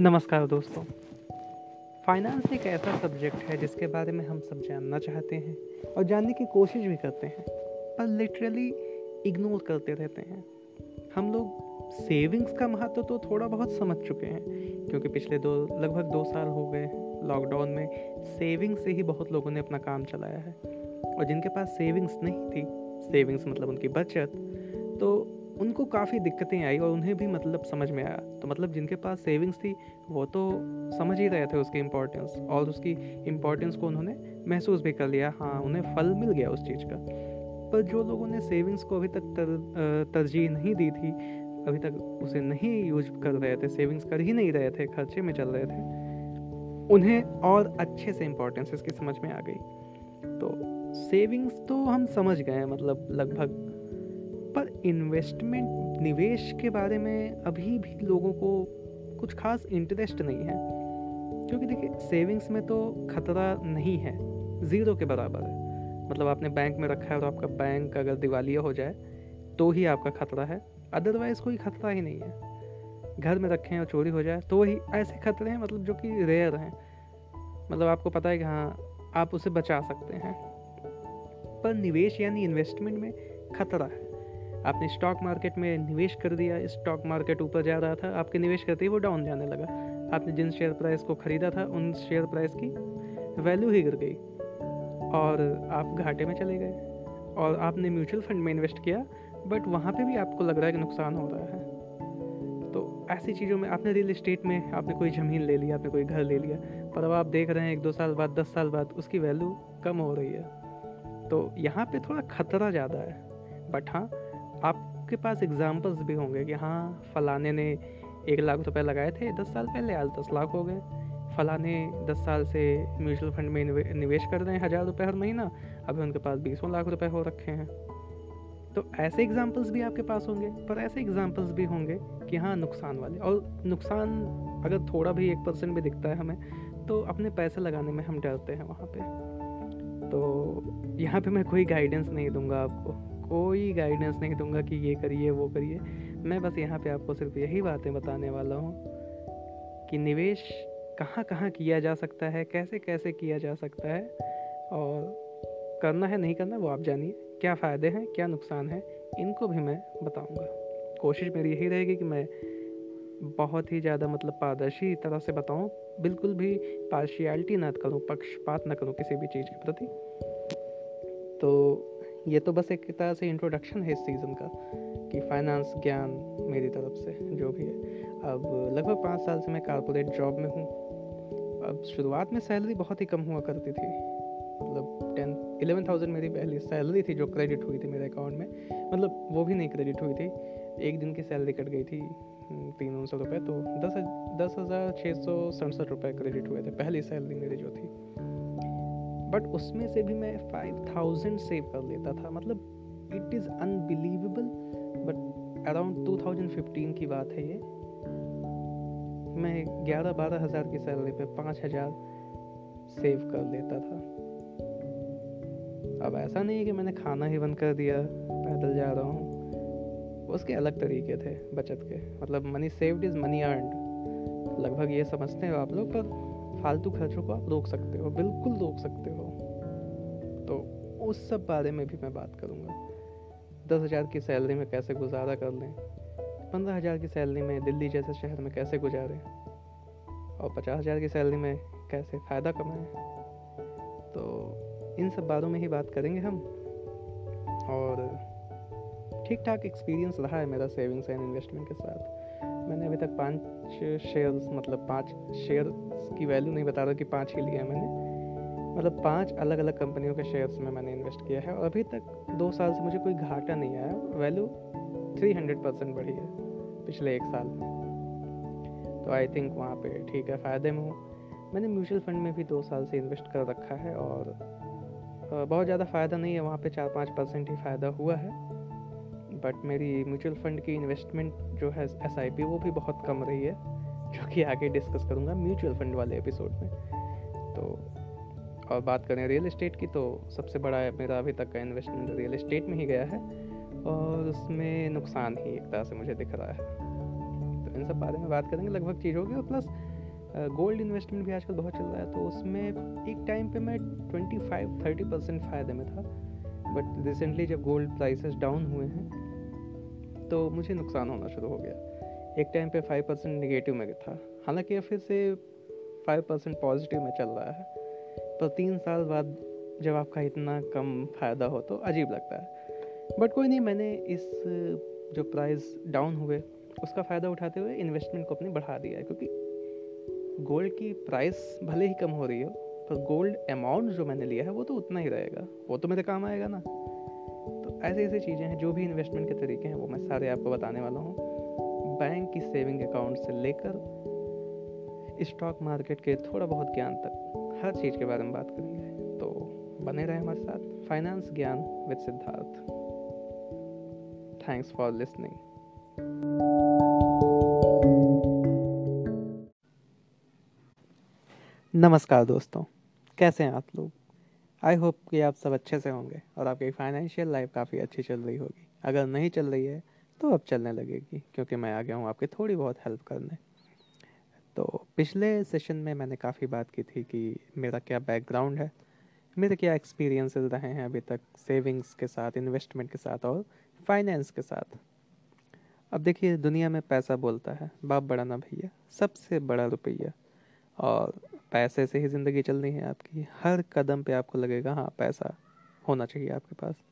नमस्कार दोस्तों। फाइनेंस एक ऐसा सब्जेक्ट है जिसके बारे में हम सब जानना चाहते हैं और जानने की कोशिश भी करते हैं, पर लिटरली इग्नोर करते रहते हैं। हम लोग सेविंग्स का महत्व तो थोड़ा बहुत समझ चुके हैं, क्योंकि पिछले दो, लगभग दो साल हो गए लॉकडाउन में सेविंग से ही बहुत लोगों ने अपना काम चलाया है। और जिनके पास सेविंग्स नहीं थी सेविंग्स मतलब उनकी बचत तो उनको काफ़ी दिक्कतें आई और उन्हें भी मतलब समझ में आया। तो मतलब जिनके पास सेविंग्स थी वो तो समझ ही रहे थे उसकी इम्पोर्टेंस और उसकी इम्पोर्टेंस को उन्होंने महसूस भी कर लिया। हाँ उन्हें फल मिल गया उस चीज़ का। पर जो लोगों ने सेविंग्स को अभी तक तर, तरजीह नहीं दी थी अभी तक उसे नहीं यूज़ कर रहे थे सेविंग्स कर ही नहीं रहे थे खर्चे में चल रहे थे उन्हें और अच्छे से इम्पोर्टेंस इसकी समझ में आ गई। तो सेविंग्स तो हम समझ गए मतलब लगभग पर इन्वेस्टमेंट निवेश के बारे में अभी भी लोगों को कुछ खास इंटरेस्ट नहीं है। क्योंकि देखिए सेविंग्स में तो खतरा नहीं है ज़ीरो के बराबर है। मतलब आपने बैंक में रखा है और आपका बैंक अगर दिवालिया हो जाए तो ही आपका खतरा है। अदरवाइज़ कोई खतरा ही नहीं है। घर में रखें और चोरी हो जाए तो वही ऐसे खतरे हैं मतलब जो कि रेयर हैं। मतलब आपको पता है कि हाँ आप उसे बचा सकते हैं। पर निवेश यानी इन्वेस्टमेंट में खतरा है। आपने स्टॉक मार्केट में निवेश कर दिया स्टॉक मार्केट ऊपर जा रहा था, आपके निवेश करते ही वो डाउन जाने लगा। आपने जिन शेयर प्राइस को ख़रीदा था, उन शेयर प्राइस की वैल्यू ही गिर गई और आप घाटे में चले गए और आपने म्यूचुअल फंड में इन्वेस्ट किया बट वहाँ पे भी आपको लग रहा है कि नुकसान हो रहा है। तो ऐसी चीज़ों में आपने रियल इस्टेट में आपने कोई ज़मीन ले लिया आपने कोई घर ले लिया, पर अब आप देख रहे हैं एक दो साल बाद, दस साल बाद उसकी वैल्यू कम हो रही है। तो यहाँ पे थोड़ा खतरा ज़्यादा है बट हाँ आपके पास एग्जाम्पल्स भी होंगे कि हाँ फलाने ने एक लाख रुपए लगाए थे, दस साल पहले, आज दस लाख हो गए। फलाने दस साल से म्यूचुअल फंड में निवेश कर रहे हैं हज़ार रुपये हर महीना, अभी उनके पास बीसों लाख रुपए हो रखे हैं। तो ऐसे एग्जाम्पल्स भी आपके पास होंगे, पर ऐसे एग्जाम्पल्स भी होंगे कि हाँ नुकसान वाले। और नुकसान अगर थोड़ा भी एक परसेंट भी दिखता है हमें तो अपने पैसे लगाने में हम डरते हैं वहाँ पे। तो यहाँ पे मैं कोई गाइडेंस नहीं दूँगा आपको। कोई गाइडेंस नहीं दूँगा कि ये करिए, वो करिए। मैं बस यहाँ पे आपको सिर्फ़ यही बातें बताने वाला हूँ कि निवेश कहाँ कहाँ किया जा सकता है कैसे कैसे किया जा सकता है और करना है, नहीं करना, वो आप जानिए। क्या फ़ायदे हैं, क्या नुकसान है, इनको भी मैं बताऊँगा। कोशिश मेरी यही रहेगी कि मैं बहुत ही ज़्यादा मतलब पारदर्शी तरह से बताऊँ, बिल्कुल भी पार्शियलिटी ना करूँ, पक्षपात ना करूँ किसी भी चीज़ के प्रति। तो ये तो बस एक तरह से इंट्रोडक्शन है इस सीज़न का कि फाइनेंस ज्ञान मेरी तरफ़ से जो भी है। अब लगभग पाँच साल से मैं कारपोरेट जॉब में हूँ। अब शुरुआत में सैलरी बहुत ही कम हुआ करती थी। मतलब टेन इलेवन थाउज़ेंड मेरी पहली सैलरी थी जो क्रेडिट हुई थी मेरे अकाउंट में। मतलब वो भी नहीं क्रेडिट हुई थी। एक दिन की सैलरी कट गई थी हम्म, तीन सौ रुपये तो दस दस हज़ार छः सौ सड़सठ रुपये क्रेडिट हुए थे। पहली सैलरी मेरी जो थी। बट उसमें से भी मैं फाइव थाउज़ेंड सेव कर लेता था। मतलब it is unbelievable but around two thousand fifteen की बात है ये। मैं ग्यारह बारह हज़ार की सैलरी पे पाँच हज़ार सेव कर लेता था। अब ऐसा नहीं है कि मैंने खाना ही बंद कर दिया, पैदल जा रहा हूँ। उसके अलग तरीके थे बचत के। मतलब money saved is money earned लगभग ये समझते हो आप लोग पर? फालतू खर्चों को आप रोक सकते हो, बिल्कुल रोक सकते हो। तो उस सब बारे में भी मैं बात करूँगा। दस हज़ार की सैलरी में कैसे गुजारा कर लें? पंद्रह हज़ार की सैलरी में दिल्ली जैसे शहर में कैसे गुजारें? और पचास हज़ार की सैलरी में कैसे फ़ायदा कमाएँ? तो इन सब बातों में ही बात करेंगे हम। और ठीक ठाक एक्सपीरियंस रहा है मेरा सेविंग्स एंड इन्वेस्टमेंट के साथ। मैंने अभी तक पाँच शेयर्स मतलब पाँच शेयर की वैल्यू नहीं बता रहा कि पाँच ही लिया मैंने। मतलब पाँच अलग अलग कंपनियों के शेयर्स में मैंने इन्वेस्ट किया है और अभी तक दो साल से मुझे कोई घाटा नहीं आया। वैल्यू थ्री हंड्रेड परसेंट बढ़ी है पिछले एक साल में। तो आई थिंक वहाँ पे ठीक है, फ़ायदे में हूँ। मैंने म्यूचुअल फंड में भी दो साल से इन्वेस्ट कर रखा है और बहुत ज़्यादा फ़ायदा नहीं है। वहाँ पे चार पाँच परसेंट ही फ़ायदा हुआ है। बट मेरी म्यूचुअल फंड की इन्वेस्टमेंट जो है एसआईपी वो भी बहुत कम रही है, जो कि आगे डिस्कस करूँगा म्यूचुअल फंड वाले एपिसोड में। तो और बात करें रियल इस्टेट की तो सबसे बड़ा मेरा अभी तक का इन्वेस्टमेंट रियल इस्टेट में ही गया है, और उसमें नुकसान ही एक तरह से मुझे दिख रहा है। तो इन सब बारे में बात करेंगे, लगभग चीज़ होगी, और प्लस गोल्ड इन्वेस्टमेंट भी आजकल बहुत चल रहा है तो उसमें एक टाइम पे मैं ट्वेंटी फाइव थर्टी परसेंट फ़ायदे में था बट रिसेंटली जब गोल्ड प्राइसेस डाउन हुए हैं तो मुझे नुकसान होना शुरू हो गया। एक टाइम पे फाइव परसेंट निगेटिव में था। हालाँकि अब फिर से फाइव परसेंट पॉजिटिव में चल रहा है। पर तीन साल बाद जब आपका इतना कम फ़ायदा हो तो अजीब लगता है। बट कोई नहीं, मैंने इस, जो प्राइस डाउन हुए, उसका फ़ायदा उठाते हुए इन्वेस्टमेंट को अपनी बढ़ा दिया है। क्योंकि गोल्ड की प्राइस भले ही कम हो रही हो, पर गोल्ड अमाउंट जो मैंने लिया है, वो तो उतना ही रहेगा। वो तो मेरे काम आएगा ना। ऐसे ऐसी चीज़ें हैं, जो भी इन्वेस्टमेंट के तरीके हैं, वो मैं सारे आपको बताने वाला हूँ। बैंक की सेविंग अकाउंट से लेकर स्टॉक मार्केट के थोड़ा बहुत ज्ञान तक, हर चीज़ के बारे में बात करेंगे। तो बने रहे हमारे साथ Finance Gyan with Siddharth thanks for listening नमस्कार दोस्तों, कैसे हैं आप लोग? आई होप कि आप सब अच्छे से होंगे और आपकी फाइनेंशियल लाइफ काफ़ी अच्छी चल रही होगी। अगर नहीं चल रही है तो अब चलने लगेगी, क्योंकि मैं आ गया हूँ आपकी थोड़ी बहुत हेल्प करने। तो पिछले सेशन में मैंने काफ़ी बात की थी कि मेरा क्या बैकग्राउंड है, मेरे क्या एक्सपीरियंसेस रहे हैं अभी तक सेविंग्स के साथ इन्वेस्टमेंट के साथ और फाइनेंस के साथ। अब देखिए, दुनिया में पैसा बोलता है, बाप बड़ा ना भैया, सबसे बड़ा रुपया। और पैसे से ही ज़िंदगी चलनी है आपकी। हर कदम पे आपको लगेगा हाँ पैसा होना चाहिए आपके पास।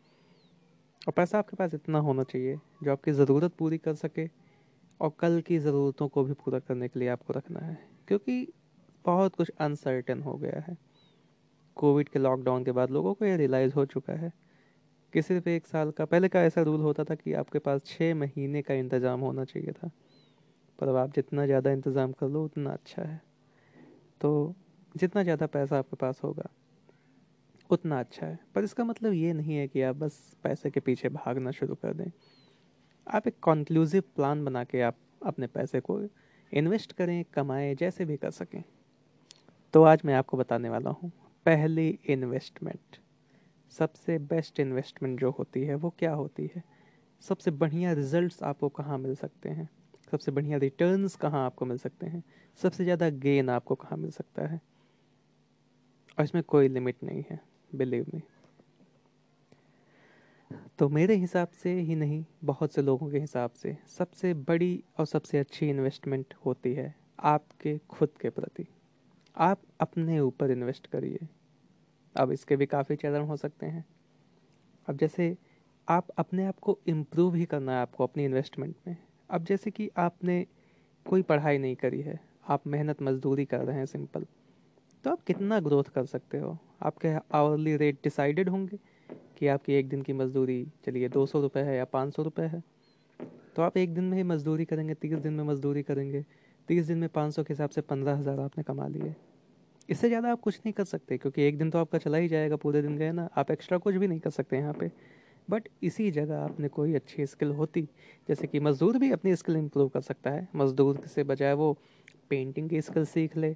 और पैसा आपके पास इतना होना चाहिए जो आपकी ज़रूरत पूरी कर सके और कल की ज़रूरतों को भी पूरा करने के लिए आपको रखना है। क्योंकि बहुत कुछ अनसर्टेन हो गया है। कोविड के लॉकडाउन के बाद लोगों को ये रियलाइज़ हो चुका है कि सिर्फ़ एक साल का, पहले का ऐसा रूल होता था कि आपके पास छः महीने का इंतज़ाम होना चाहिए था। पर अब आप जितना ज़्यादा इंतज़ाम कर लो, उतना अच्छा है। तो जितना ज़्यादा पैसा आपके पास होगा, उतना अच्छा है। पर इसका मतलब ये नहीं है कि आप बस पैसे के पीछे भागना शुरू कर दें। आप एक कॉन्क्लूसिव प्लान बना के आप अपने पैसे को इन्वेस्ट करें, कमाएँ, जैसे भी कर सकें। तो आज मैं आपको बताने वाला हूँ, पहली इन्वेस्टमेंट सबसे बेस्ट इन्वेस्टमेंट जो होती है, वो क्या होती है? सबसे बढ़िया रिजल्ट्स आपको कहाँ मिल सकते हैं? सबसे बढ़िया रिटर्न्स कहाँ आपको मिल सकते हैं? सबसे ज़्यादा गेन आपको कहाँ मिल सकता है? और इसमें कोई लिमिट नहीं है बिलीव मी तो मेरे हिसाब से ही नहीं, बहुत से लोगों के हिसाब से सबसे बड़ी और सबसे अच्छी इन्वेस्टमेंट होती है आपके खुद के प्रति। आप अपने ऊपर इन्वेस्ट करिए। अब इसके भी काफ़ी चरण हो सकते हैं। अब जैसे आप अपने आप को इम्प्रूव ही करना है आपको अपनी इन्वेस्टमेंट में। अब जैसे कि आपने कोई पढ़ाई नहीं करी है, आप मेहनत मजदूरी कर रहे हैं सिंपल तो आप कितना ग्रोथ कर सकते हो? आपके आवरली रेट डिसाइडेड होंगे कि आपकी एक दिन की मजदूरी, चलिए दो सौ रुपये है या पाँच सौ रुपये है तो आप एक दिन में ही मजदूरी करेंगे, तीस दिन में मजदूरी करेंगे, तीस दिन में पाँच सौ के हिसाब से पंद्रह हज़ार आपने कमा लिए। इससे ज़्यादा आप कुछ नहीं कर सकते, क्योंकि एक दिन तो आपका चला ही जाएगा पूरे दिन, गए ना? आप एक्स्ट्रा कुछ भी नहीं कर सकते यहाँ पे। बट इसी जगह आपने कोई अच्छी स्किल होती, जैसे कि मज़दूर भी अपनी स्किल इम्प्रूव कर सकता है। मज़दूर से बजाय वो पेंटिंग की स्किल सीख ले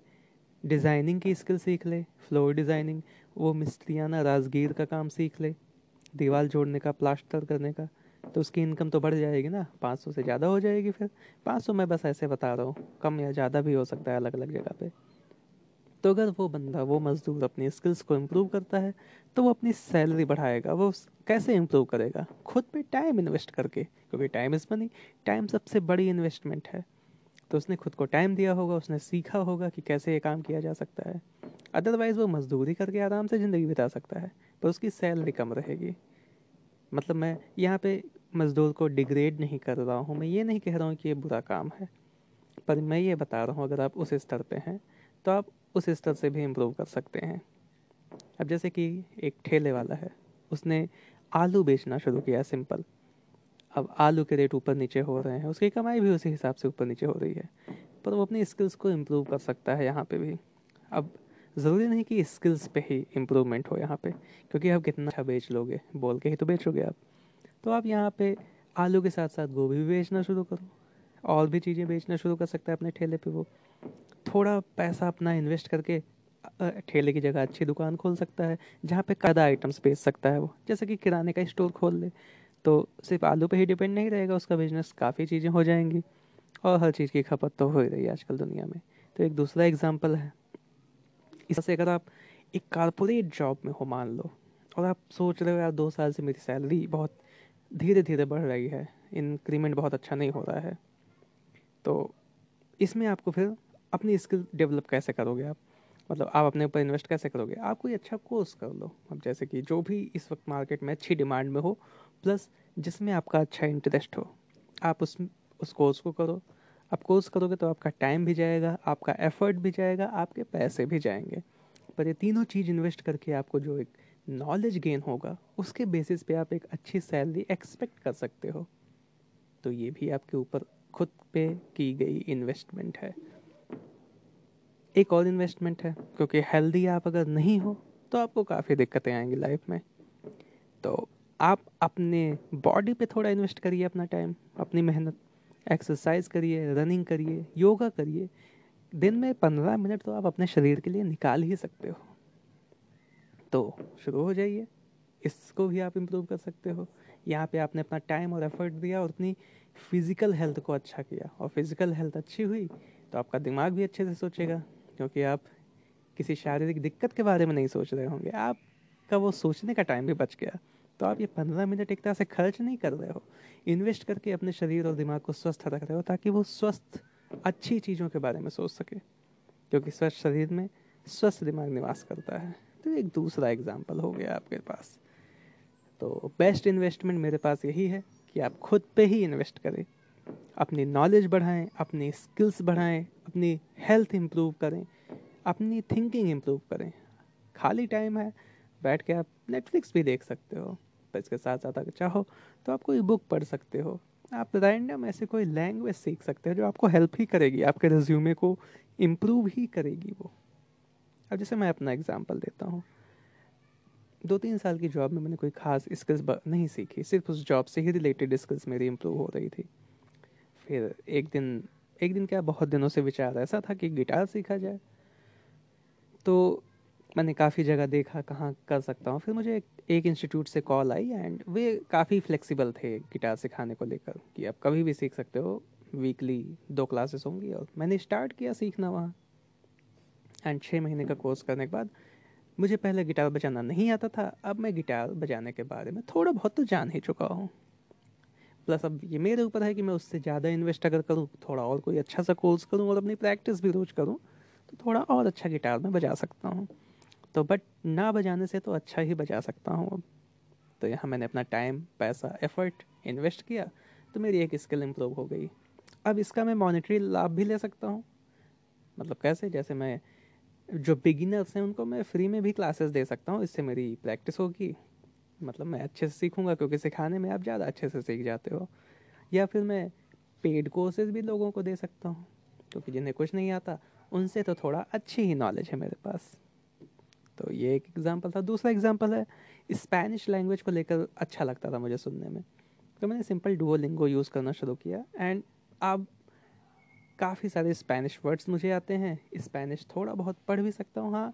डिज़ाइनिंग की स्किल सीख ले फ्लोर डिज़ाइनिंग वो मिस्त्रियाना राजगीर का काम सीख ले, दीवार जोड़ने का प्लास्टर करने का तो उसकी इनकम तो बढ़ जाएगी ना। पाँच सौ से ज़्यादा हो जाएगी फिर। पाँच सौ मैं बस ऐसे बता रहा हूँ, कम या ज़्यादा भी हो सकता है अलग अलग जगह पे। तो अगर वो बंदा, वो मज़दूर अपनी स्किल्स को इम्प्रूव करता है तो वो अपनी सैलरी बढ़ाएगा, वो कैसे इम्प्रूव करेगा? खुद पे टाइम इन्वेस्ट करके, क्योंकि टाइम इज़ मनी टाइम सबसे बड़ी इन्वेस्टमेंट है। तो उसने खुद को टाइम दिया होगा, उसने सीखा होगा कि कैसे ये काम किया जा सकता है। अदरवाइज़ वो मज़दूरी करके आराम से ज़िंदगी बिता सकता है, पर उसकी सैलरी कम रहेगी। मतलब मैं यहाँ पे मज़दूर को डिग्रेड नहीं कर रहा हूँ, मैं ये नहीं कह रहा हूँ कि ये बुरा काम है, पर मैं ये बता रहा हूँ, अगर आप उस स्तर पे हैं तो आप उस स्तर से भी इम्प्रूव कर सकते हैं। अब जैसे कि एक ठेले वाला है, उसने आलू बेचना शुरू किया सिंपल अब आलू के रेट ऊपर नीचे हो रहे हैं, उसकी कमाई भी उसी हिसाब से ऊपर नीचे हो रही है, पर वो अपनी स्किल्स को इम्प्रूव कर सकता है यहाँ पे भी। अब ज़रूरी नहीं कि स्किल्स पे ही इम्प्रूवमेंट हो यहाँ पे, क्योंकि आप कितना अच्छा बेच लोगे, बोल के ही तो बेचोगे आप। तो आप यहाँ पे आलू के साथ साथ गोभी भी बेचना शुरू करो। और भी चीज़ें बेचना शुरू कर सकता है अपने ठेले पे वो। थोड़ा पैसा अपना इन्वेस्ट करके ठेले की जगह अच्छी दुकान खोल सकता है, जहाँ पे ज़्यादा आइटम्स बेच सकता है वो। जैसे कि किराने का स्टोर खोल ले तो सिर्फ़ आलू पे ही डिपेंड नहीं रहेगा, उसका बिज़नेस काफ़ी चीज़ें हो जाएँगी। और हर चीज़ की खपत तो हो ही रही है आजकल दुनिया में। तो एक दूसरा एग्ज़ाम्पल है। इससे अगर आप एक कारपोरेट जॉब में हो मान लो, और आप सोच रहे हो यार दो साल से मेरी सैलरी बहुत धीरे धीरे बढ़ रही है इंक्रीमेंट बहुत अच्छा नहीं हो रहा है तो इसमें आपको फिर अपनी स्किल डेवलप कैसे करोगे आप? मतलब आप अपने ऊपर इन्वेस्ट कैसे करोगे? आप कोई अच्छा कोर्स कर लो। अब जैसे कि जो भी इस वक्त मार्केट में अच्छी डिमांड में हो प्लस जिसमें आपका अच्छा इंटरेस्ट हो, आप उस उस कोर्स को करो। आप कोर्स करोगे तो आपका टाइम भी जाएगा, आपका एफर्ट भी जाएगा, आपके पैसे भी जाएँगे। पर ये तीनों चीज़ इन्वेस्ट करके आपको जो एक नॉलेज गेन होगा, उसके बेसिस पे आप एक अच्छी सैलरी एक्सपेक्ट कर सकते हो। तो ये भी आपके ऊपर खुद पे की गई इन्वेस्टमेंट है। एक और इन्वेस्टमेंट है, क्योंकि हेल्दी आप अगर नहीं हो तो आपको काफ़ी दिक्कतें आएँगी लाइफ में। तो आप अपने बॉडी पे थोड़ा इन्वेस्ट करिए अपना टाइम अपनी मेहनत एक्सरसाइज करिए रनिंग करिए योगा करिए। दिन में पंद्रह मिनट तो आप अपने शरीर के लिए निकाल ही सकते हो। तो शुरू हो जाइए, इसको भी आप इम्प्रूव कर सकते हो। यहाँ पे आपने अपना टाइम और एफर्ट दिया और अपनी फ़िज़िकल हेल्थ को अच्छा किया और फ़िज़िकल हेल्थ अच्छी हुई तो आपका दिमाग भी अच्छे से सोचेगा, क्योंकि आप किसी शारीरिक दिक्कत के बारे में नहीं सोच रहे होंगे। आपका वो सोचने का टाइम भी बच गया। तो आप ये पंद्रह मिनट एक तरह से खर्च नहीं कर रहे हो। इन्वेस्ट करके अपने शरीर और दिमाग को स्वस्थ रख रहे हो, ताकि वो स्वस्थ, अच्छी चीज़ों के बारे में सोच सके। क्योंकि स्वस्थ शरीर में स्वस्थ दिमाग निवास करता है। तो एक दूसरा एग्ज़ाम्पल हो गया आपके पास। तो बेस्ट इन्वेस्टमेंट मेरे पास यही है। कि आप खुद पे ही इन्वेस्ट करें। अपनी नॉलेज बढ़ाएँ, अपनी स्किल्स बढ़ाएँ, अपनी हेल्थ इम्प्रूव करें, अपनी थिंकिंग इम्प्रूव करें। खाली टाइम है, बैठ के आप नेटफ्लिक्स भी देख सकते हो, पर इसके साथ साथ अगर चाहो तो आप कोई बुक पढ़ सकते हो। आप रैंडम ऐसे कोई लैंग्वेज सीख सकते हो जो आपको हेल्प ही करेगी, आपके रिज्यूमे को इम्प्रूव ही करेगी वो। अब जैसे मैं अपना एग्जांपल देता हूँ। दो तीन साल की जॉब में मैंने कोई खास स्किल्स नहीं सीखी। सिर्फ़ उस जॉब से ही रिलेटेड स्किल्स मेरी इम्प्रूव हो रही थी। फिर एक दिन एक दिन क्या बहुत दिनों से विचार ऐसा था कि गिटार सीखा जाए। तो मैंने काफ़ी जगह देखा कहाँ कर सकता हूँ। फिर मुझे एक, एक इंस्टीट्यूट से कॉल आई एंड वे काफ़ी फ्लेक्सिबल थे गिटार सिखाने को लेकर कि आप कभी भी सीख सकते हो। वीकली दो क्लासेस होंगी और मैंने स्टार्ट किया सीखना वहाँ। एंड छः महीने का कोर्स करने के बाद मुझे पहले गिटार बजाना नहीं आता था, अब मैं गिटार बजाने के बारे में थोड़ा बहुत तो जान ही चुका हूँ। प्लस अब ये मेरे ऊपर है कि मैं उससे ज़्यादा इन्वेस्ट अगर करूँ, थोड़ा और कोई अच्छा सा कोर्स करूँ और अपनी प्रैक्टिस भी रोज करूँ तो थोड़ा और अच्छा गिटार में बजा सकता हूँ। तो बट ना बजाने से तो अच्छा ही बजा सकता हूँ अब। तो यहाँ मैंने अपना टाइम पैसा एफर्ट इन्वेस्ट किया तो मेरी एक स्किल इम्प्रूव हो गई। अब इसका मैं मॉनिटरी लाभ भी ले सकता हूँ। मतलब कैसे? जैसे मैं जो बिगिनर्स हैं, उनको मैं फ्री में भी क्लासेस दे सकता हूँ। इससे मेरी प्रैक्टिस होगी। मतलब मैं अच्छे से सीखूँगा, क्योंकि सिखाने में आप ज़्यादा अच्छे से सीख जाते हो। या फिर मैं पेड कोर्सेज भी लोगों को दे सकता हूँ, क्योंकि जिन्हें कुछ नहीं आता, उनसे तो थोड़ा अच्छी ही नॉलेज है मेरे पास। तो ये एक एग्ज़ाम्पल था। दूसरा एग्ज़ाम्पल है स्पेनिश लैंग्वेज को लेकर अच्छा लगता था मुझे सुनने में। तो मैंने सिंपल डुओ यूज़ करना शुरू किया एंड अब काफ़ी सारे स्पेनिश वर्ड्स मुझे आते हैं। स्पेनिश थोड़ा बहुत पढ़ भी सकता हूँ हाँ।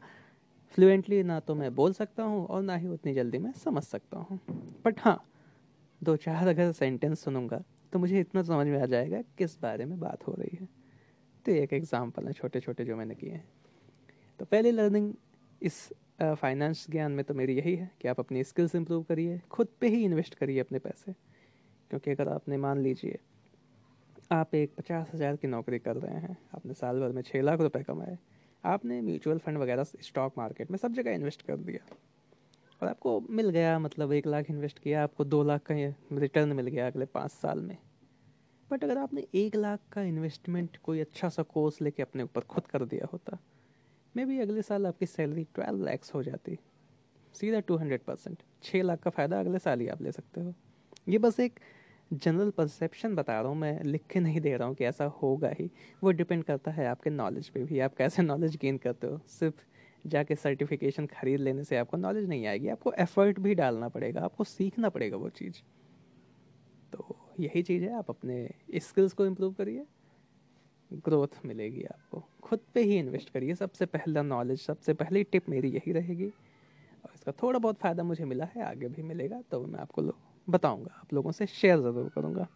फ्लुएंटली ना तो मैं बोल सकता हूँ और ना ही उतनी जल्दी मैं समझ सकता हूँ। बट हाँ दो चार अगर सेंटेंस सुनूँगा तो मुझे इतना समझ में आ जाएगा किस बारे में बात हो रही है। तो एक एग्ज़ाम्पल है छोटे छोटे जो मैंने किए हैं। तो पहली लर्निंग इस फाइनेंस ज्ञान में तो मेरी यही है कि आप अपनी स्किल्स इंप्रूव करिए, खुद पे ही इन्वेस्ट करिए अपने पैसे। क्योंकि अगर आपने मान लीजिए आप एक पचास हज़ार की नौकरी कर रहे हैं, आपने साल भर में छः लाख रुपए कमाए, आपने म्यूचुअल फंड वगैरह, स्टॉक मार्केट में सब जगह इन्वेस्ट कर दिया और आपको मिल गया मतलब एक लाख इन्वेस्ट किया, आपको दो लाख का रिटर्न मिल गया अगले पाँच साल में। बट अगर आपने एक लाख का इन्वेस्टमेंट कोई अच्छा सा कोर्स लेके अपने ऊपर खुद कर दिया होता, मे भी अगले साल आपकी सैलरी ट्वेल्व लैक्स हो जाती। सीधा टू हंड्रेड परसेंट छः लाख का फ़ायदा अगले साल ही आप ले सकते हो। ये बस एक जनरल परसेप्शन बता रहा हूँ, मैं लिख के नहीं दे रहा हूँ कि ऐसा होगा ही। वो डिपेंड करता है आपके नॉलेज पे भी। आप कैसे नॉलेज गेन करते हो? सिर्फ़ जाके सर्टिफिकेशन खरीद लेने से आपको नॉलेज नहीं आएगी। आपको एफर्ट भी डालना पड़ेगा। आपको सीखना पड़ेगा वो चीज़। तो यही चीज़ है। आप अपने स्किल्स को इम्प्रूव करिए। ग्रोथ मिलेगी आपको। खुद पे ही इन्वेस्ट करिए। सबसे पहला नॉलेज सबसे पहली टिप मेरी यही रहेगी। और इसका थोड़ा बहुत फ़ायदा मुझे मिला है। आगे भी मिलेगा तो मैं आपको बताऊँगा, आप लोगों से शेयर ज़रूर करूँगा।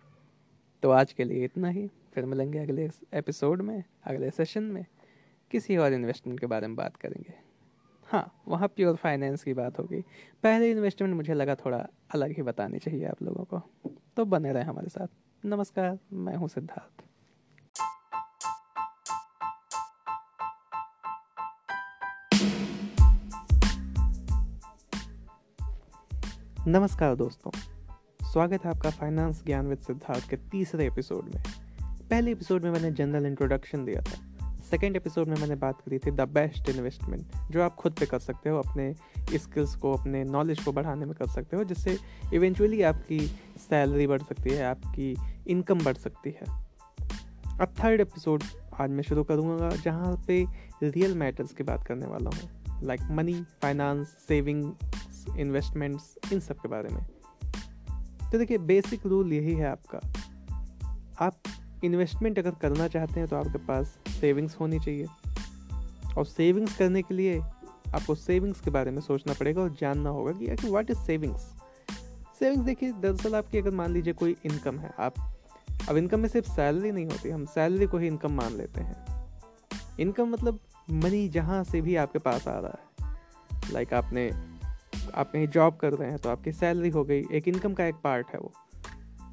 तो आज के लिए इतना ही। फिर मिलेंगे अगले एपिसोड में, अगले सेशन में। किसी और इन्वेस्टमेंट के बारे में बात करेंगे। हाँ वहाँ प्योर फाइनेंस की बात होगी। पहले इन्वेस्टमेंट मुझे लगा थोड़ा अलग ही बतानी चाहिए आप लोगों को। तो बने रहे हमारे साथ। नमस्कार, मैं हूँ सिद्धार्थ। नमस्कार दोस्तों। स्वागत है आपका फाइनेंस ज्ञान विद सिद्धार्थ के तीसरे एपिसोड में। पहले एपिसोड में मैंने जनरल इंट्रोडक्शन दिया था। सेकेंड एपिसोड में मैंने बात करी थी द बेस्ट इन्वेस्टमेंट जो आप खुद पे कर सकते हो, अपने स्किल्स को, अपने नॉलेज को बढ़ाने में कर सकते हो, जिससे इवेंचुअली आपकी सैलरी बढ़ सकती है, आपकी इनकम बढ़ सकती है। अब थर्ड एपिसोड आज मैं शुरू करूँगा, जहाँ पे रियल मैटर्स की बात करने वाला हूँ like money finance saving investments इन सब के बारे में। तो देखिए बेसिक रूल यही है आपका। आप इन्वेस्टमेंट अगर करना चाहते हैं तो आपके पास सेविंग्स होनी चाहिए। और सेविंग्स करने के लिए आपको सेविंग्स के बारे में सोचना पड़ेगा और जानना होगा कि आखिर व्हाट इज़ सेविंग्स सेविंग्स देखिए, दरअसल आपकी अगर मान लीजिए कोई इनकम है, आप, अब इनकम में सिर्फ़ सैलरी नहीं होती, हम सैलरी को ही इनकम मान लेते हैं। इनकम मतलब मनी जहाँ से भी आपके पास आ रहा है। लाइक like आपने आप कहीं जॉब कर रहे हैं तो आपकी सैलरी हो गई, एक इनकम का एक पार्ट है वो।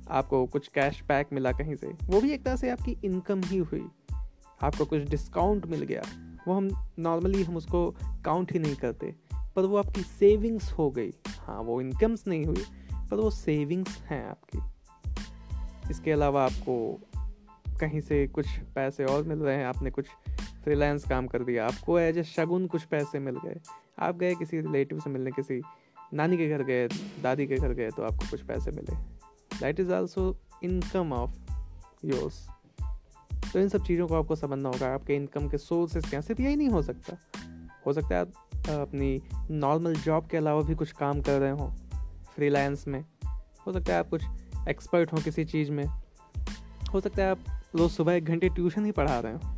आपको कुछ कैश बैक मिला कहीं से, वो भी एक तरह से आपकी इनकम ही हुई। आपको कुछ डिस्काउंट मिल गया, वो हम नॉर्मली हम उसको काउंट ही नहीं करते, पर वो आपकी सेविंग्स हो गई। हाँ वो इनकम्स नहीं हुई, पर वो सेविंग्स हैं आपकी। इसके अलावा आपको कहीं से कुछ पैसे और मिल रहे हैं, आपने कुछ फ्रीलांस काम कर दिया। आपको एज ए शगुन कुछ पैसे मिल गए। आप गए किसी रिलेटिव से मिलने, किसी नानी के घर गए, दादी के घर गए तो आपको कुछ पैसे मिले। That is also income of yours तो इन सब चीज़ों को आपको समझना होगा। आपके इनकम के सोर्सेज क्या सिर्फ़ यही नहीं हो सकता। हो सकता है आप अपनी नॉर्मल जॉब के अलावा भी कुछ काम कर रहे हो फ्रीलांस में। हो सकता है आप कुछ एक्सपर्ट हो किसी चीज़ में। हो सकता है आप रोज़ सुबह एक घंटे ट्यूशन ही पढ़ा रहे हो।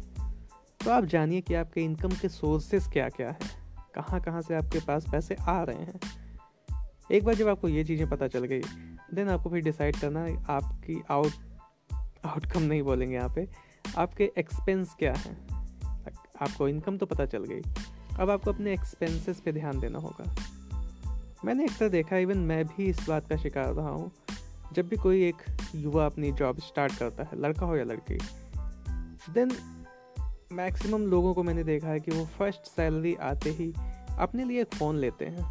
तो आप जानिए कि आपके इनकम के सोर्सेस क्या क्या हैं। कहाँ कहाँ से आपके पास पैसे आ रहे हैं। एक बार जब आपको ये चीज़ें पता चल गई देन आपको फिर डिसाइड करना आपकी आउट आउटकम नहीं बोलेंगे यहाँ पे। आपके एक्सपेंस क्या हैं? आपको इनकम तो पता चल गई। अब आपको अपने एक्सपेंसेस पे ध्यान देना होगा। मैंने अक्सर देखा इवन मैं भी इस बात का शिकार रहा हूँ। जब भी कोई एक युवा अपनी जॉब स्टार्ट करता है, लड़का हो या लड़की देन मैक्सिमम लोगों को मैंने देखा है कि वो फ़र्स्ट सैलरी आते ही अपने लिए एक फ़ोन लेते हैं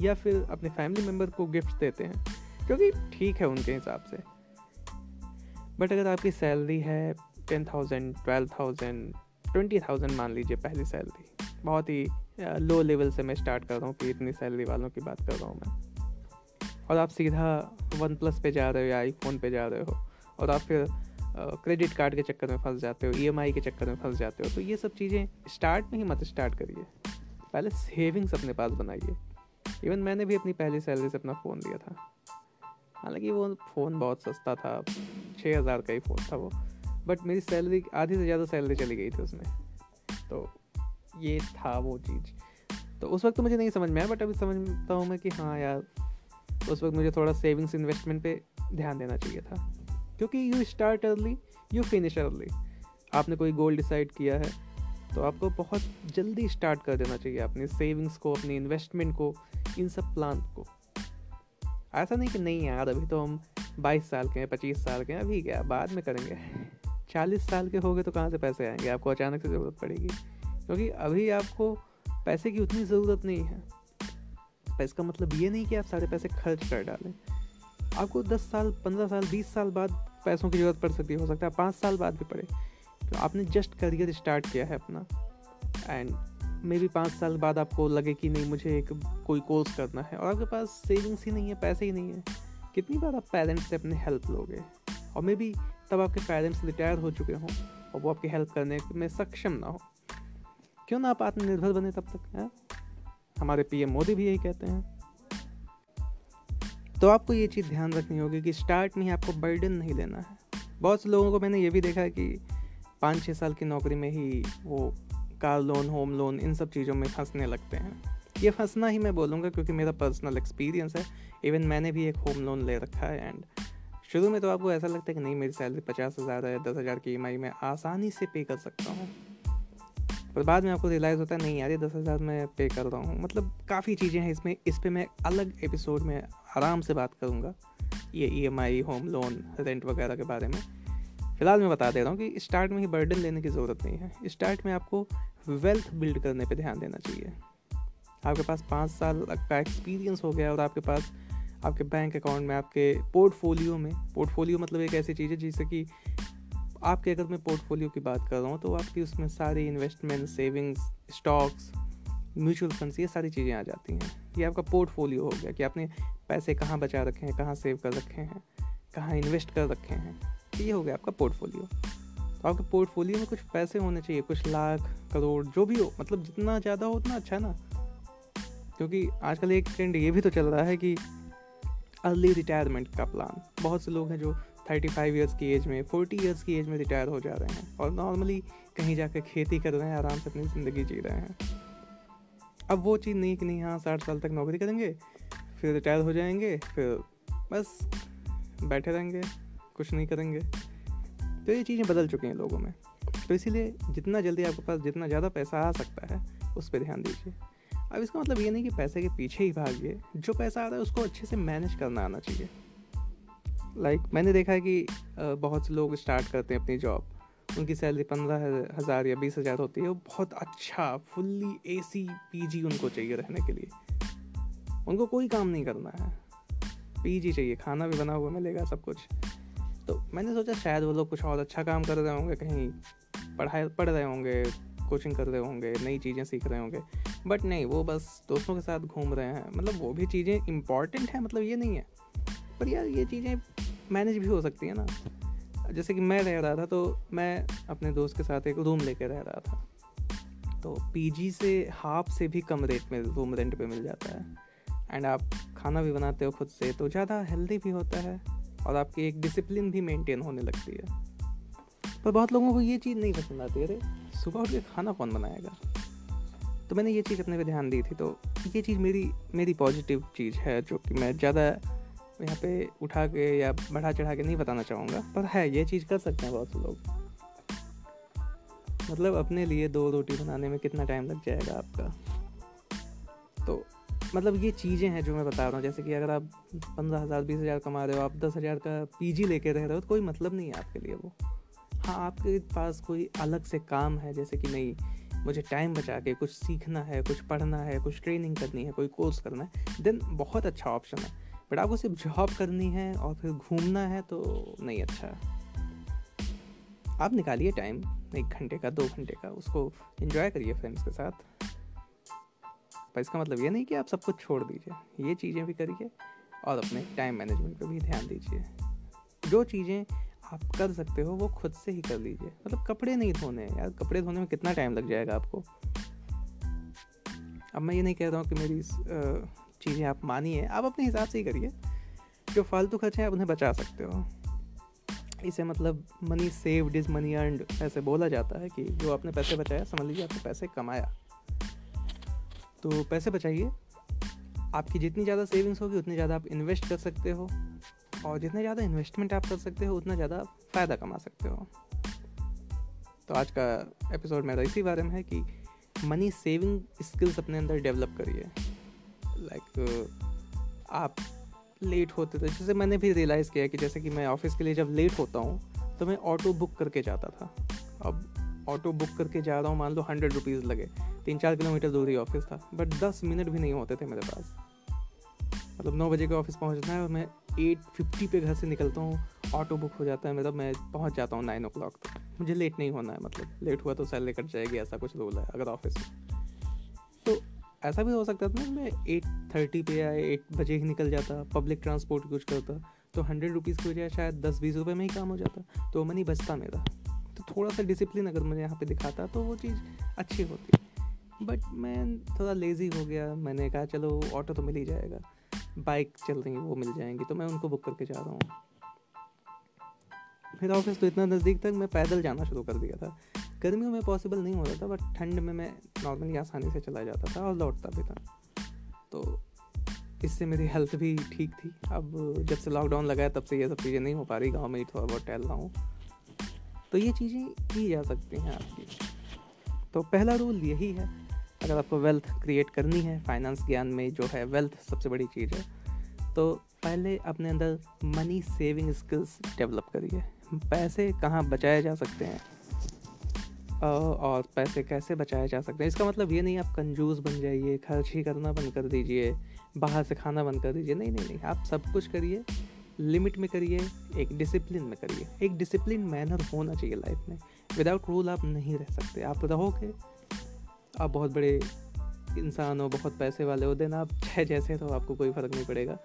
या फिर अपने फैमिली मेंबर को गिफ्ट देते हैं, क्योंकि ठीक है उनके हिसाब से। बट अगर आपकी सैलरी है ten thousand, twelve thousand, twenty thousand मान लीजिए पहली सैलरी, बहुत ही लो लेवल से मैं स्टार्ट कर रहा हूँ कि इतनी सैलरी वालों की बात कर रहा हूँ मैं। और आप सीधा वन प्लस पे जा रहे हो या आई फ़ोन पे जा रहे हो, और आप फिर क्रेडिट कार्ड के चक्कर में फंस जाते हो ईएमआई के चक्कर में फंस जाते हो तो ये सब चीज़ें स्टार्ट में ही मत स्टार्ट करिए। पहले सेविंग्स अपने पास बनाइए। इवन मैंने भी अपनी पहली सैलरी से अपना फ़ोन लिया था। हालाँकि वो फ़ोन बहुत सस्ता था छः हज़ार का ही फ़ोन था वो बट मेरी सैलरी आधी से ज़्यादा सैलरी चली गई थी उसमें। तो ये था वो चीज़। तो उस वक्त तो मुझे नहीं समझ में आया बट अभी समझता हूँ मैं कि हाँ यार, उस वक्त मुझे थोड़ा सेविंग्स इन्वेस्टमेंट पे ध्यान देना चाहिए था। क्योंकि you start early you finish early आपने कोई गोल डिसाइड किया है तो आपको बहुत जल्दी स्टार्ट कर देना चाहिए अपनी सेविंग्स को, अपनी इन्वेस्टमेंट को, इन सब प्लान को. ऐसा नहीं कि नहीं यार, अभी तो हम बाईस साल के हैं, पच्चीस साल के हैं, अभी क्या, बाद में करेंगे. चालीस साल के हो गए तो कहाँ से पैसे आएँगे? आपको अचानक से ज़रूरत पड़ेगी. क्योंकि अभी आपको पैसे की उतनी ज़रूरत नहीं है. पैसे का मतलब ये नहीं कि आप सारे पैसे खर्च कर डालें. आपको दस साल, पंद्रह साल, बीस साल बाद पैसों की ज़रूरत पड़ सकती है, हो सकता है पाँच साल बाद भी पड़े। तो आपने जस्ट करियर स्टार्ट किया है अपना। एंड मे बी पाँच साल बाद आपको लगे कि नहीं, मुझे एक कोई कोर्स करना है। और आपके पास सेविंग्स ही नहीं है, पैसे ही नहीं है। कितनी बार आप पेरेंट्स से अपने हेल्प लोगे? और मे बी तब आपके पेरेंट्स रिटायर हो चुके हों और वो आपकी हेल्प करने में सक्षम ना हो। क्यों ना आप आत्मनिर्भर बने तब तक, है? हमारे पीएम मोदी भी यही कहते हैं। तो आपको ये चीज़ ध्यान रखनी होगी कि स्टार्ट में ही आपको बर्डन नहीं लेना है। बहुत से लोगों को मैंने ये भी देखा कि पाँच छः साल की नौकरी में ही वो कार लोन होम लोन इन सब चीज़ों में फंसने लगते हैं। ये फंसना ही मैं बोलूँगा क्योंकि मेरा पर्सनल एक्सपीरियंस है। इवन मैंने भी एक होम लोन ले रखा है एंड शुरू में तो आपको ऐसा लगता है कि नहीं, मेरी सैलरी पचास हज़ार है, दस हज़ार की EMI मैं आसानी से पे कर सकता हूँ। पर बाद में आपको रियलाइज़ होता है, नहीं यार, ये दस हज़ार मैं पे कर रहा हूँ। मतलब काफ़ी चीज़ें हैं इसमें। इस पर मैं अलग एपिसोड में आराम से बात करूँगा, ये E M I home loan rent वगैरह के बारे में। फ़िलहाल मैं बता दे रहा हूँ कि स्टार्ट में ही बर्डन लेने की ज़रूरत नहीं है। स्टार्ट में आपको वेल्थ बिल्ड करने पर ध्यान देना चाहिए। आपके पास पाँच साल का एक्सपीरियंस हो गया और आपके पास, आपके बैंक अकाउंट में, आपके पोर्टफोलियो में पोर्टफोलियो मतलब एक ऐसी चीज़ है जिससे कि आपके अगर मैं पोर्टफोलियो की बात कर रहा हूँ तो आपकी उसमें सारी investment savings stocks mutual funds ये सारी चीज़ें आ जाती हैं। ये आपका पोर्टफोलियो हो गया कि आपने पैसे कहाँ बचा रखे हैं, कहाँ सेव कर रखे हैं, कहाँ इन्वेस्ट कर रखे हैं। ये हो गया आपका पोर्टफोलियो तो आपके पोर्टफोलियो में कुछ पैसे होने चाहिए, कुछ लाख, करोड़, जो भी हो मतलब जितना ज़्यादा हो उतना अच्छा ना। क्योंकि आजकल एक ट्रेंड ये भी तो चल रहा है कि अर्ली रिटायरमेंट का प्लान बहुत से लोग हैं जो थर्टी फाइव ईयर्स की एज में फोर्टी ईयर्स की एज में रिटायर हो जा रहे हैं और नॉर्मली कहीं जाकर खेती कर रहे हैं, आराम से अपनी ज़िंदगी जी रहे हैं। अब वो चीज़ नहीं कि नहीं हाँ साठ साल तक नौकरी करेंगे, फिर रिटायर हो जाएँगे, फिर बस बैठे रहेंगे, कुछ नहीं करेंगे। तो ये चीज़ें बदल चुकी हैं लोगों में। तो इसीलिए जितना जल्दी आपके पास जितना ज़्यादा पैसा आ सकता है, उस पर ध्यान दीजिए। अब इसका मतलब ये नहीं कि पैसे के पीछे ही भागिए, जो पैसा आ रहा है उसको अच्छे से मैनेज करना आना चाहिए। लाइक like, मैंने देखा है कि बहुत से लोग स्टार्ट करते हैं अपनी जॉब उनकी सैलरी पंद्रह हज़ार या बीस हज़ार होती है। वो बहुत अच्छा फुल्ली ए सी पी जी उनको चाहिए रहने के लिए। उनको कोई काम नहीं करना है। पी जी चाहिए खाना भी बना हुआ मिलेगा सब कुछ। तो मैंने सोचा शायद वो लोग कुछ और अच्छा काम कर रहे होंगे कहीं पढ़ाई पढ़ रहे होंगे कोचिंग कर रहे होंगे नई चीज़ें सीख रहे होंगे। बट नहीं वो बस दोस्तों के साथ घूम रहे हैं। मतलब वो भी चीज़ें इंपॉर्टेंट हैं मतलब ये नहीं है। पर यार ये चीज़ें मैनेज भी हो सकती है ना। जैसे कि मैं रह रहा था तो मैं अपने दोस्त के साथ एक रूम लेके रह रहा था। तो पीजी से हाफ़ से भी कम रेट में रूम रेंट पे मिल जाता है। एंड आप खाना भी बनाते हो खुद से तो ज़्यादा हेल्दी भी होता है और आपकी एक डिसिप्लिन भी मेंटेन होने लगती है। पर बहुत लोगों को ये चीज़ नहीं पसंद आती, अरे, सुबह उठ के खाना कौन बनाएगा? तो मैंने ये चीज़ अपने पे ध्यान दी थी तो ये चीज़ मेरी मेरी पॉजिटिव चीज़ है जो कि मैं ज़्यादा यहाँ पे उठा के या बढ़ा चढ़ा के नहीं बताना चाहूँगा, पर है, ये चीज़ कर सकते हैं बहुत से लोग। मतलब अपने लिए दो रोटी बनाने में कितना टाइम लग जाएगा आपका? तो मतलब ये चीज़ें हैं जो मैं बता रहा हूँ, जैसे कि अगर आप पंद्रह हज़ार, बीस हज़ार कमा रहे हो, आप दस हज़ार का पीजी लेके रह रहे हो तो कोई मतलब नहीं है आपके लिए वो। हाँ आपके पास कोई अलग से काम है, जैसे कि नहीं, मुझे टाइम बचा के कुछ सीखना है, कुछ पढ़ना है, कुछ ट्रेनिंग करनी है, कोई कोर्स करना है देन बहुत अच्छा ऑप्शन है। बट आपको सिर्फ़ जॉब करनी है और फिर घूमना है तो नहीं अच्छा। आप निकालिए टाइम, एक घंटे का, दो घंटे का, उसको इन्जॉय करिए फ्रेंड्स के साथ। पर इसका मतलब ये नहीं कि आप सब कुछ छोड़ दीजिए, ये चीज़ें भी करिए और अपने टाइम मैनेजमेंट पर भी ध्यान दीजिए। जो चीज़ें आप कर सकते हो, वो खुद से ही कर लीजिए। मतलब कपड़े नहीं धोने यार, कपड़े धोने में कितना टाइम लग जाएगा आपको? अब मैं ये नहीं कह रहा हूँ कि मेरी चीज़ें आप मानिए, आप अपने हिसाब से ही करिए। जो फालतू खर्चे हैं, आप उन्हें बचा सकते हो। इसे मतलब money saved is money earned ऐसे बोला जाता है कि जो आपने पैसे बचाया समझ लीजिए आपने पैसे कमाया। तो पैसे बचाइए। आपकी जितनी ज़्यादा सेविंग्स होगी, उतनी ज़्यादा आप इन्वेस्ट कर सकते हो। और जितने ज़्यादा इन्वेस्टमेंट आप कर सकते हो, उतना ज़्यादा फ़ायदा कमा सकते हो। तो आज का एपिसोड मेरा इसी बारे में है कि मनी सेविंग स्किल्स अपने अंदर डेवलप करिए। लाइक आप लेट होते थे। जैसे मैंने भी रियलाइज़ किया कि जैसे कि मैं ऑफ़िस के लिए जब लेट होता हूँ तो मैं ऑटो बुक करके जाता था। अब ऑटो बुक करके जा रहा हूँ, मान लो हंड्रेड रुपीज़ लगे। तीन चार किलोमीटर दूर ही ऑफ़िस था। बट दस मिनट भी नहीं होते थे मेरे पास। मतलब नौ बजे के ऑफ़िस पहुँचना है और मैं एट फिफ्टी पे घर से निकलता हूँ। ऑटो बुक हो जाता है मतलब मैं पहुँच जाता हूँ नाइन ओ क्लॉक तक। मुझे लेट नहीं होना है मतलब लेट हुआ तो सैलरी कट जाएगी, ऐसा कुछ रूल है अगर ऑफ़िस में। तो ऐसा भी हो सकता था ना, मैं एट थर्टी पे या एट बजे ही निकल जाता पब्लिक ट्रांसपोर्ट यूज़ करता तो हंड्रेड रुपीज़ की बजाय शायद दस बीस रुपये में ही काम हो जाता तो मनी बचता मेरा। तो थोड़ा सा डिसिप्लिन अगर मुझे यहाँ पे दिखाता तो वो चीज़ अच्छी होती। बट मैं थोड़ा लेज़ी हो गया, मैंने कहा, चलो ऑटो तो मिल ही जाएगा। बाइक चल रही है, वो मिल जाएँगी तो मैं उनको बुक करके जा रहा हूँ। मेरा ऑफ़िस तो इतना नज़दीक तक मैं पैदल जाना शुरू कर दिया था। गर्मियों में पॉसिबल नहीं हो रहा था बट ठंड में मैं नॉर्मली आसानी से चला जाता था और लौटता भी था। तो इससे मेरी हेल्थ भी ठीक थी। अब जब से लॉकडाउन लगा है, तब से ये सब चीज़ें नहीं हो पा रही। गाँव में ही थोड़ा बहुत टहल रहा हूँ। तो ये चीज़ें की जा सकती हैं आपकी। तो पहला रूल यही है, अगर आपको वेल्थ क्रिएट करनी है फाइनेंस ज्ञान में जो है वेल्थ सबसे बड़ी चीज़ है तो पहले अपने अंदर मनी सेविंग स्किल्स डेवलप करिए। पैसे कहाँ बचाए जा सकते हैं? और पैसे कैसे बचाए जा सकते हैं? इसका मतलब ये नहीं आप कंजूस बन जाइए, खर्च ही करना बंद कर दीजिए, बाहर से खाना बंद कर दीजिए। नहीं नहीं नहीं, आप सब कुछ करिए, लिमिट में करिए, एक डिसिप्लिन में करिए। एक डिसिप्लिन मैनर होना चाहिए लाइफ में। विदाउट रूल आप नहीं रह सकते। आप रहोगे, आप बहुत बड़े इंसान हो, बहुत पैसे वाले हो देना आप चाहे जैसे तो आपको कोई फ़र्क नहीं पड़ेगा।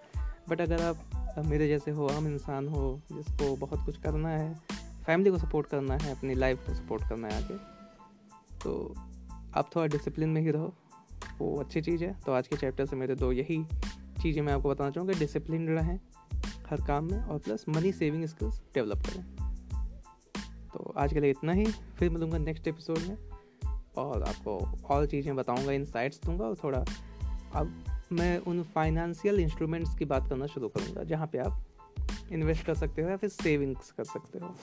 बट अगर आप मेरे जैसे हो, आम इंसान हो, जिसको बहुत कुछ करना है, फैमिली को सपोर्ट करना है, अपनी लाइफ को सपोर्ट करना है आगे तो आप थोड़ा डिसिप्लिन में ही रहो, वो अच्छी चीज़ है। तो आज के चैप्टर से मेरे दो यही चीज़ें मैं आपको बताना चाहूँगा, डिसिप्लिन रहें हर काम में और plus money saving skills develop करें। तो आज के लिए इतना ही, फिर मिलूँगा नेक्स्ट एपिसोड में और आपको और चीज़ें बताऊँगा इन साइट्स दूँगा और थोड़ा अब मैं उन फाइनेंशियल इंस्ट्रूमेंट्स की बात करना शुरू करूँगा, जहाँ पे आप इन्वेस्ट कर सकते हो या फिर सेविंग्स कर सकते हो।